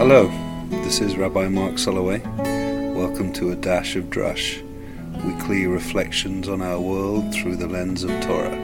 Hello, this is Rabbi Mark Soloway. Welcome to A Dash of Drush, weekly reflections on our world through the lens of Torah.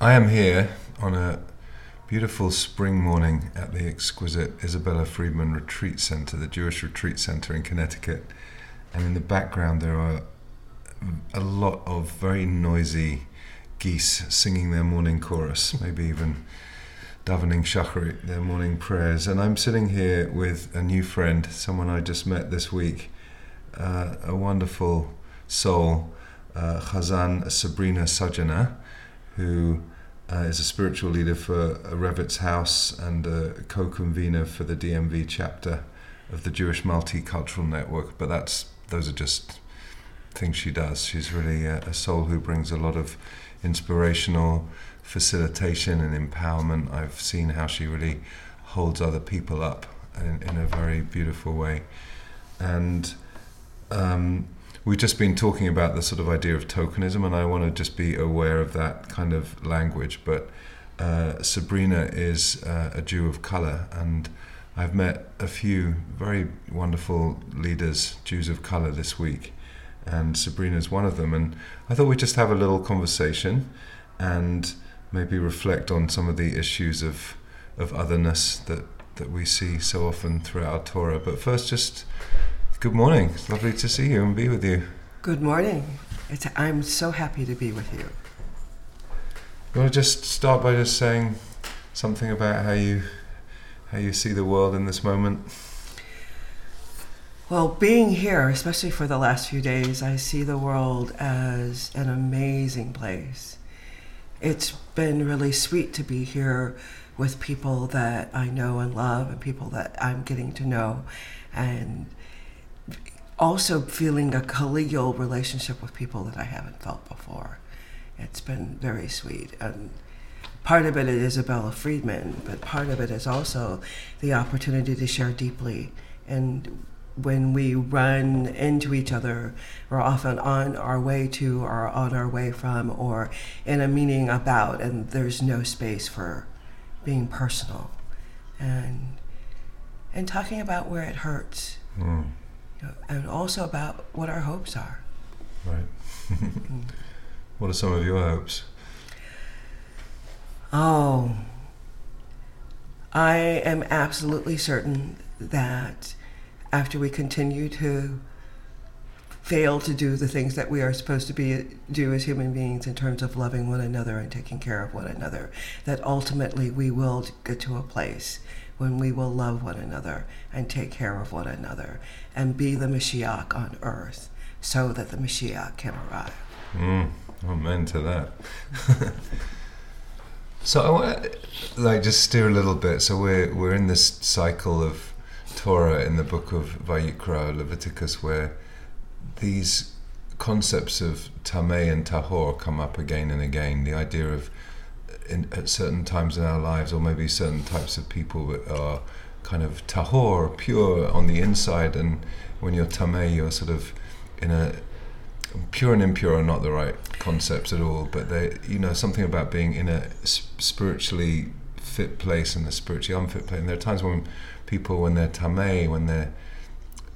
I am here on a beautiful spring morning at the exquisite Isabella Freedman Retreat Center, the Jewish Retreat Center in Connecticut. And in the background, there are a lot of very noisy geese singing their morning chorus, maybe even davening shacharit, their morning prayers. And I'm sitting here with a new friend, someone I just met this week, uh, a wonderful soul, uh, Chazan Sabrina Sojourner, who uh, is a spiritual leader for Revit's House and a co-convener for the DMV chapter of the Jewish Multicultural Network. But that's those are just things she does. She's really a, a soul who brings a lot of inspirational facilitation and empowerment. I've seen how she really holds other people up in, in a very beautiful way. And um, we've just been talking about the sort of idea of tokenism, and I want to just be aware of that kind of language. But uh, Sabrina is uh, a Jew of color, and I've met a few very wonderful leaders, Jews of color, this week, and Sabrina's one of them. And I thought we'd just have a little conversation and maybe reflect on some of the issues of of otherness that that we see so often throughout our Torah. But first, just good morning. It's lovely to see you and be with you. Good morning. It's, I'm so happy to be with you. You want to just start by just saying something about how you how you see the world in this moment? Well, being here, especially for the last few days, I see the world as an amazing place. It's been really sweet to be here with people that I know and love and people that I'm getting to know and also feeling a collegial relationship with people that I haven't felt before. It's been very sweet. And part of it is Isabella Freedman, but part of it is also the opportunity to share deeply. And when we run into each other, we're often on our way to or on our way from or in a meeting about, and there's no space for being personal and and talking about where it hurts. Mm. You know, and also about what our hopes are. Right. what are some of your hopes? Oh, I am absolutely certain that after we continue to fail to do the things that we are supposed to be do as human beings in terms of loving one another and taking care of one another that ultimately we will get to a place when we will love one another and take care of one another and be the Mashiach on earth so that the Mashiach can arrive. Mm, amen to that. so I want to like just steer a little bit. So we're we're in this cycle of Torah in the book of Vayikra, Leviticus, where these concepts of tameh and tahor come up again and again. The idea of in, at certain times in our lives, or maybe certain types of people that are kind of tahor, pure on the inside, and when you're tameh, you're sort of in a pure and impure are not the right concepts at all. But they, you know, something about being in a spiritually fit place and the spiritually unfit place. And there are times when people, when they're tameh, when they're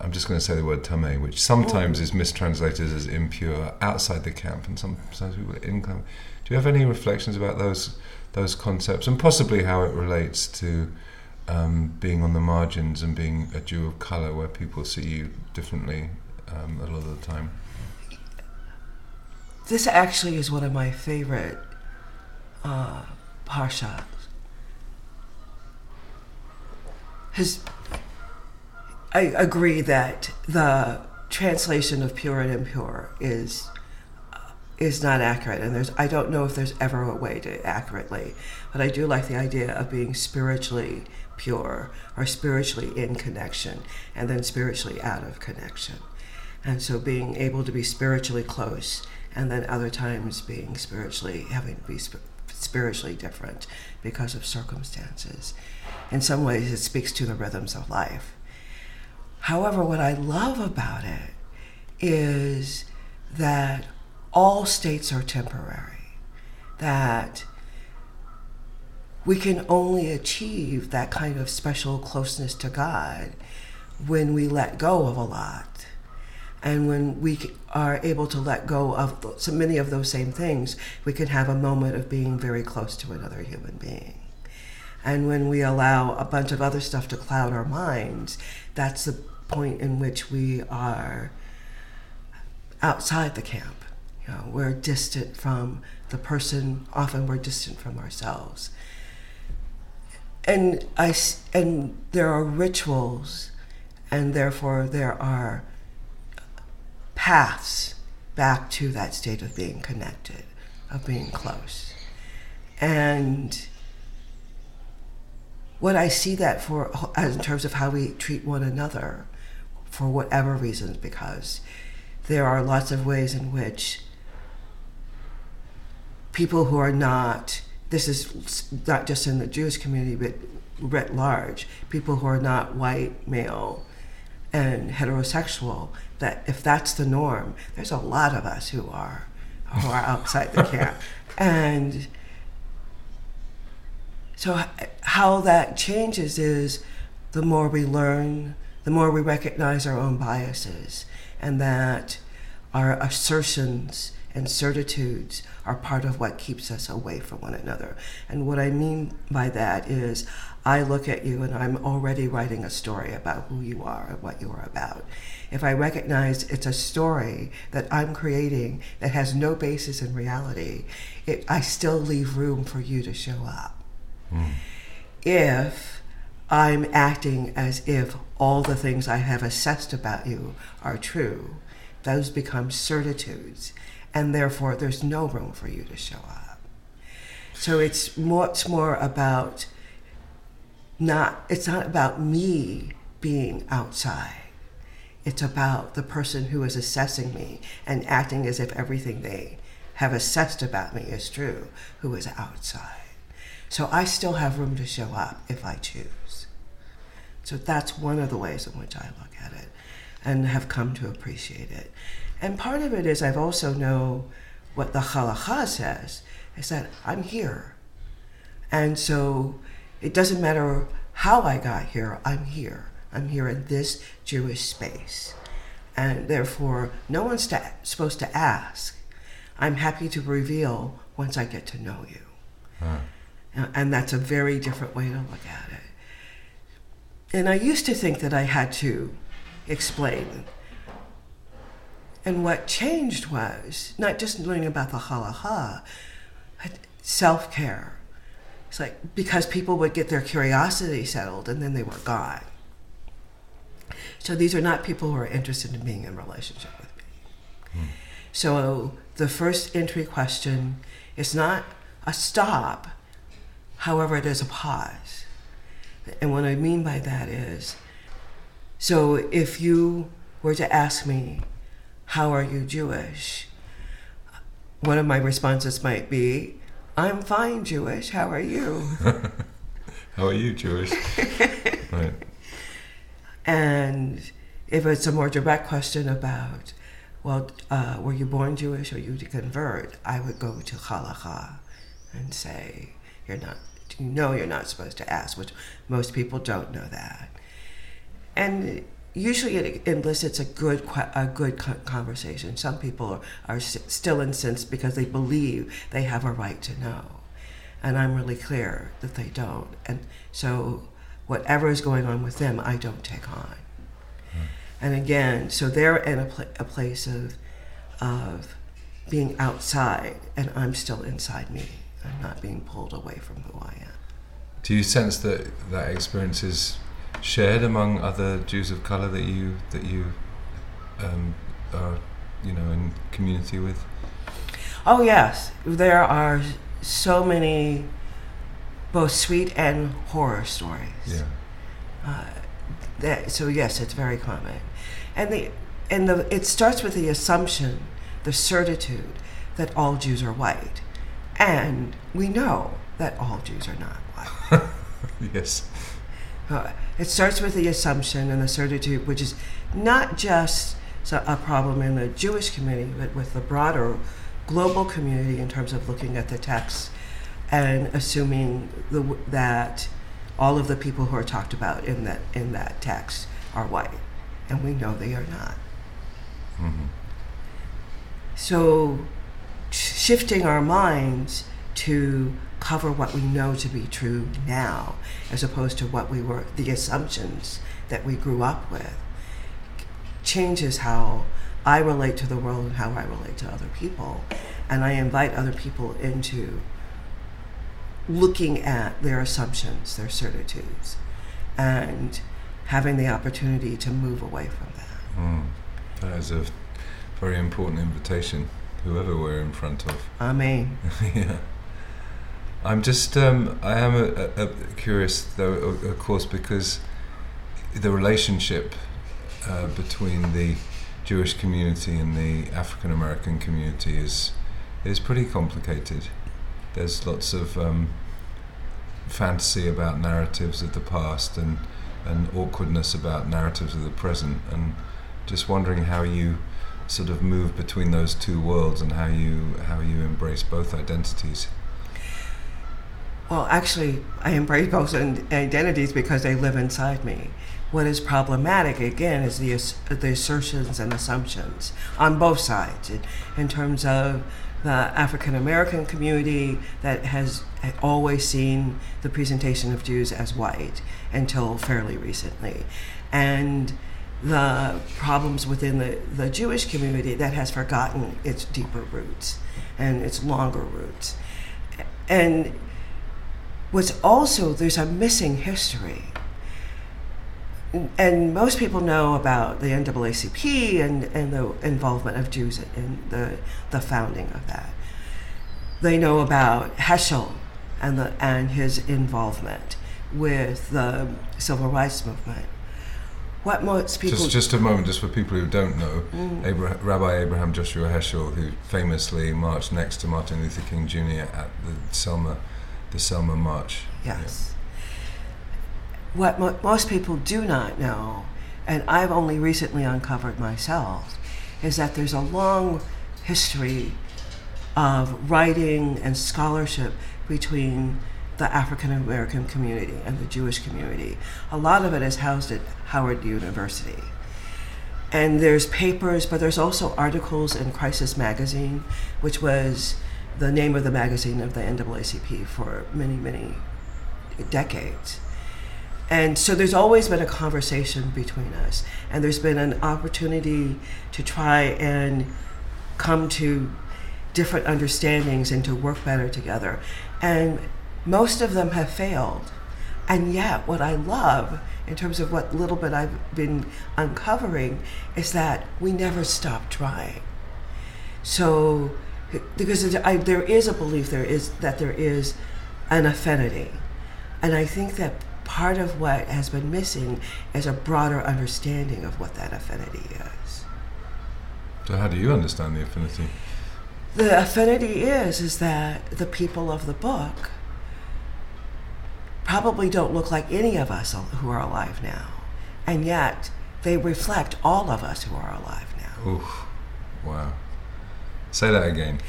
I'm just going to say the word tameh, which sometimes is mistranslated as impure outside the camp, and sometimes people in camp. Do you have any reflections about those those concepts, and possibly how it relates to um, being on the margins and being a Jew of color, where people see you differently um, a lot of the time? This actually is one of my favorite uh, parshas. His I agree that the translation of pure and impure is is not accurate and there's I don't know if there's ever a way to accurately but I do like the idea of being spiritually pure or spiritually in connection and then spiritually out of connection. And so being able to be spiritually close and then other times being spiritually having to be sp- spiritually different because of circumstances in some ways it speaks to the rhythms of life However, what I love about it is that all states are temporary. that we can only achieve that kind of special closeness to God when we let go of a lot. And when we are able to let go of so many of those same things, we can have a moment of being very close to another human being. And when we allow a bunch of other stuff to cloud our minds, that's the point in which we are outside the camp. You know, we're distant from the person, often we're distant from ourselves. And, I, and there are rituals, and therefore there are paths back to that state of being connected, of being close. And what I see that for, as in terms of how we treat one another, for whatever reasons, because there are lots of ways in which people who are not, this is not just in the Jewish community, but writ large, people who are not white, male, and heterosexual, that if that's the norm, there's a lot of us who are who are outside the camp. And so how that changes is the more we learn, the more we recognize our own biases and that our assertions and certitudes are part of what keeps us away from one another. And what I mean by that is I look at you and I'm already writing a story about who you are and what you are about. If I recognize it's a story that I'm creating that has no basis in reality, it, I still leave room for you to show up. Mm. If I'm acting as if all the things I have assessed about you are true, those become certitudes, and therefore there's no room for you to show up. So it's much more about not, it's not about me being outside. It's about the person who is assessing me and acting as if everything they have assessed about me is true, who is outside. So I still have room to show up if I choose. So that's one of the ways in which I look at it and have come to appreciate it. And part of it is I've also know what the halacha says is that I'm here. And so it doesn't matter how I got here, I'm here. I'm here in this Jewish space. And therefore, no one's to, supposed to ask. I'm happy to reveal once I get to know you. Huh. And that's a very different way to look at it. And I used to think that I had to explain. And what changed was not just learning about the halacha, but self care. It's like because people would get their curiosity settled and then they were gone. So these are not people who are interested in being in relationship with me. Hmm. So the first entry question is not a stop, however, it is a pause. And what I mean by that is so if you were to ask me, How are you Jewish? one of my responses might be, I'm fine, Jewish. How are you? How are you, Jewish? right. And if it's a more direct question about, well, uh, were you born Jewish or you to convert, I would go to halacha and say, you're not, you know you're not supposed to ask, which most people don't know that. And usually it elicits a good a good conversation. Some people are, are still incensed because they believe they have a right to know, and I'm really clear that they don't. And so, whatever is going on with them, I don't take on. Hmm. And again, so they're in a, pl- a place of of being outside, and I'm still inside me. I'm not being pulled away from who I am. Do you sense that that experience is shared among other Jews of color that you that you um, are you know in community with? Oh yes, there are so many both sweet and horror stories. Yeah. Uh, that, so yes, it's very common, and the and the it starts with the assumption, the certitude that all Jews are white, and we know that all Jews are not white. yes. Uh, it starts with the assumption and the certitude, which is not just a problem in the Jewish community, but with the broader global community in terms of looking at the text and assuming the, that all of the people who are talked about in that in that text are white, and we know they are not. Mm-hmm. So, shifting our minds to cover what we know to be true now, as opposed to what we were the assumptions that we grew up with, changes how I relate to the world and how I relate to other people, and I invite other people into looking at their assumptions, their certitudes, and having the opportunity to move away from that. Mm. That is a very important invitation, whoever we're in front of. Amen. yeah. I'm just, um, I am a, a, a curious though, of, course, because the relationship uh, between the Jewish community and the African American community is is pretty complicated. There's lots of um, fantasy about narratives of the past and and awkwardness about narratives of the present, and just wondering how you sort of move between those two worlds and how you how you embrace both identities. Well, actually, I embrace both identities because they live inside me. What is problematic, again, is the, the assertions and assumptions on both sides in terms of the African American community that has always seen the presentation of Jews as white until fairly recently. And the problems within the, the Jewish community that has forgotten its deeper roots and its longer roots. And what's also, there's a missing history. And most people know about the NAACP and, and the involvement of Jews in the, the founding of that. They know about Heschel and, the, and his involvement with the civil rights movement what most people just just a moment just for people who don't know Mm. Abraham, Rabbi Abraham Joshua Heschel who famously marched next to Martin Luther King Jr. at the Selma the Selma March Yes. What mo- most people do not know, and I've only recently uncovered myself, is that there's a long history of writing and scholarship between the African American community and the Jewish community. A lot of it is housed at Howard University. And there's papers, but there's also articles in Crisis Magazine, which was the name of the magazine of the NAACP for many, many decades. And so there's always been a conversation between us, and there's been an opportunity to try and come to different understandings and to work better together. And most of them have failed. And yet, what I love in terms of what little bit I've been uncovering is that we never stop trying. So, because I, there is a belief there is that there is an affinity, and I think that part of what has been missing is a broader understanding of what that affinity is. so how do you understand the affinity The affinity is is that the people of the book probably don't look like any of us who are alive now, and yet they reflect all of us who are alive now. Oof. wow say that again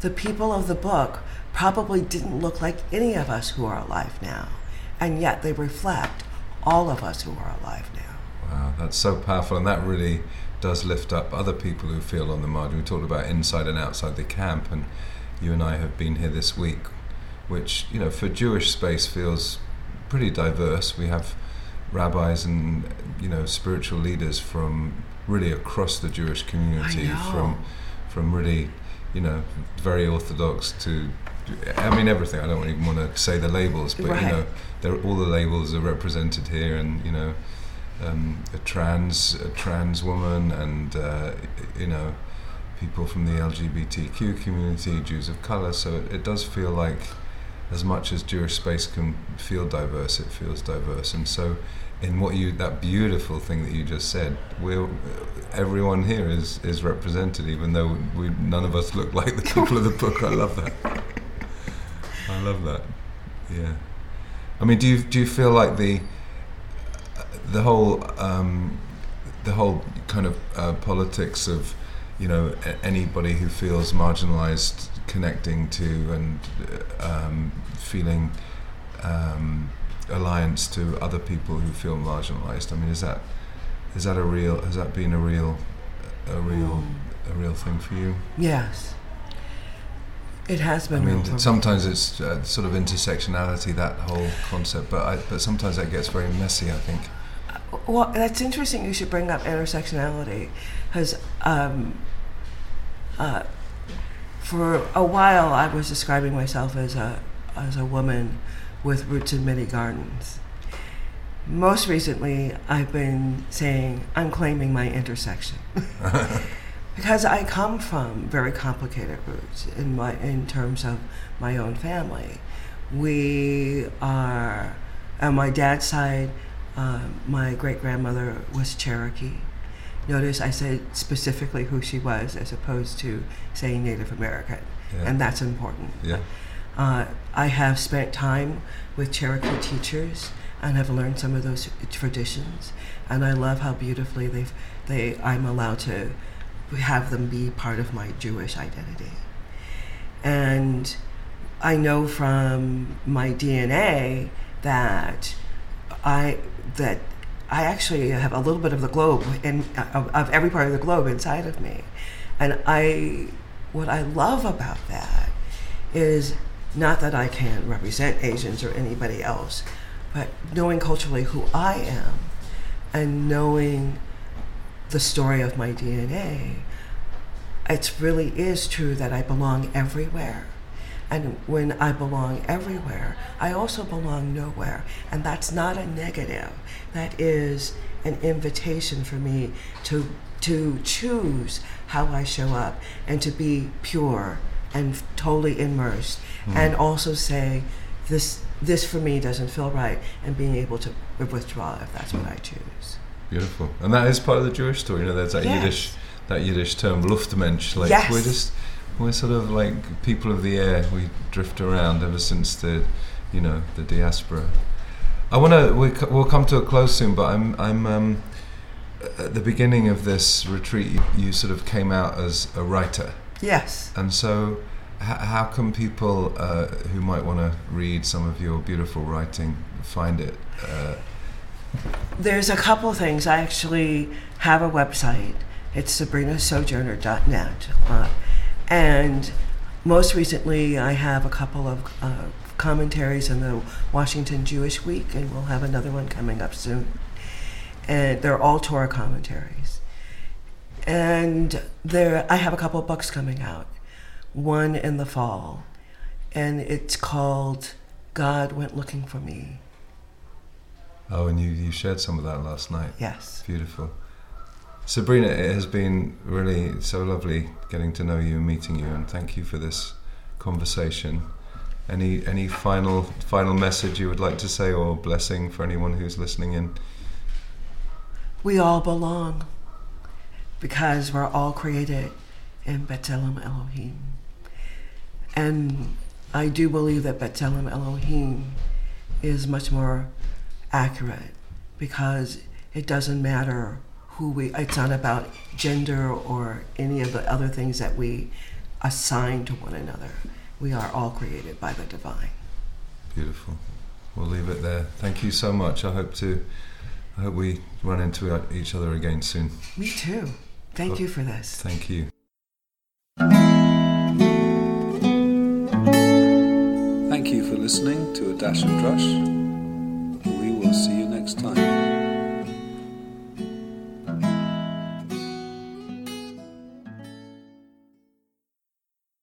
The people of the book probably didn't look like any of us who are alive now, and yet they reflect all of us who are alive now. Wow, that's so powerful, and that really does lift up other people who feel on the margin. We talked about inside and outside the camp, and you and I have been here this week, which you know for Jewish space feels pretty diverse. We have rabbis and you know spiritual leaders from really across the Jewish community, know. from from really you know very orthodox to I mean everything. I don't even want to say the labels, but Right. you know, they're, all the labels are represented here, and you know, um, a trans a trans woman, and uh, you know, people from the LGBTQ community, Jews of color. So it, it does feel like, as much as Jewish space can feel diverse, it feels diverse, and so. In what you that beautiful thing that you just said, we're everyone here is is represented, even though we none of us look like the people of the book. I love that. I love that. Yeah. I mean, do you do you feel like the the whole um, the whole kind of uh, politics of you know, anybody who feels marginalized connecting to and um, feeling um, alliance to other people who feel marginalized. I mean, is that is that a real? Has that been a real, a real, Mm. a real thing for you? Yes. It has been. I mean, sometimes it's uh, sort of intersectionality that whole concept, but I, but sometimes that gets very messy. I think. Well, that's interesting. You should bring up intersectionality, because um, uh, for a while I was describing myself as a as a woman with roots in many gardens. Most recently, I've been saying I'm claiming my intersection because I come from very complicated roots in my in terms of my own family. We are on my dad's side. Um, my great grandmother was Cherokee. Notice I said specifically who she was as opposed to saying Native American, Yeah. and that's important. yeah. Uh, I have spent time with Cherokee teachers and have learned some of those traditions, and I love how beautifully they've they I'm allowed to have them be part of my Jewish identity. And I know from my DNA that I that I actually have a little bit of the globe in of, of every part of the globe inside of me, and I what I love about that is not that I can represent Asians or anybody else, but knowing culturally who I am and knowing the story of my DNA, it really is true that I belong everywhere. And when I belong everywhere, I also belong nowhere. And that's not a negative. That is an invitation for me to to choose how I show up and to be pure and totally immersed and also say this this for me doesn't feel right and being able to withdraw if that's what I choose. Beautiful, and that is part of the Jewish story. You know, there's that Yes. Yiddish, that Yiddish term Luftmensch. Like Yes. we're just, we're sort of like people of the air. We drift around ever since the, you know, the diaspora. I want to. We, c- we'll come to a close soon, but I'm. I'm. Um, at the beginning of this retreat, you, you sort of came out as a writer, Yes. and so. h- How can people uh, who might want to read some of your beautiful writing find it? Uh, There's a couple things. I actually have a website. It's sabrinasojourner.net. Uh, and most recently, I have a couple of uh, commentaries in the Washington Jewish Week, and we'll have another one coming up soon. And they're all Torah commentaries. And there, I have a couple of books coming out. One in the fall, and it's called "God Went Looking for Me." oh, and you, you shared some of that last night. Yes. Beautiful. Sabrina, it has been really so lovely getting to know you and meeting you, and thank you for this conversation. Any any final final message you would like to say, or blessing for anyone who's listening in? We all belong because we're all created in Betzelem Elohim. And I do believe that Betzelem Elohim is much more accurate because it doesn't matter who we, it's not about gender or any of the other things that we assign to one another. We are all created by the divine. Beautiful. We'll leave it there. Thank you so much. I hope to. I hope we run into each other again soon. Me too. Thank you for this. Thank you. Thank you for listening to A Dash of Drush. We will see you next time.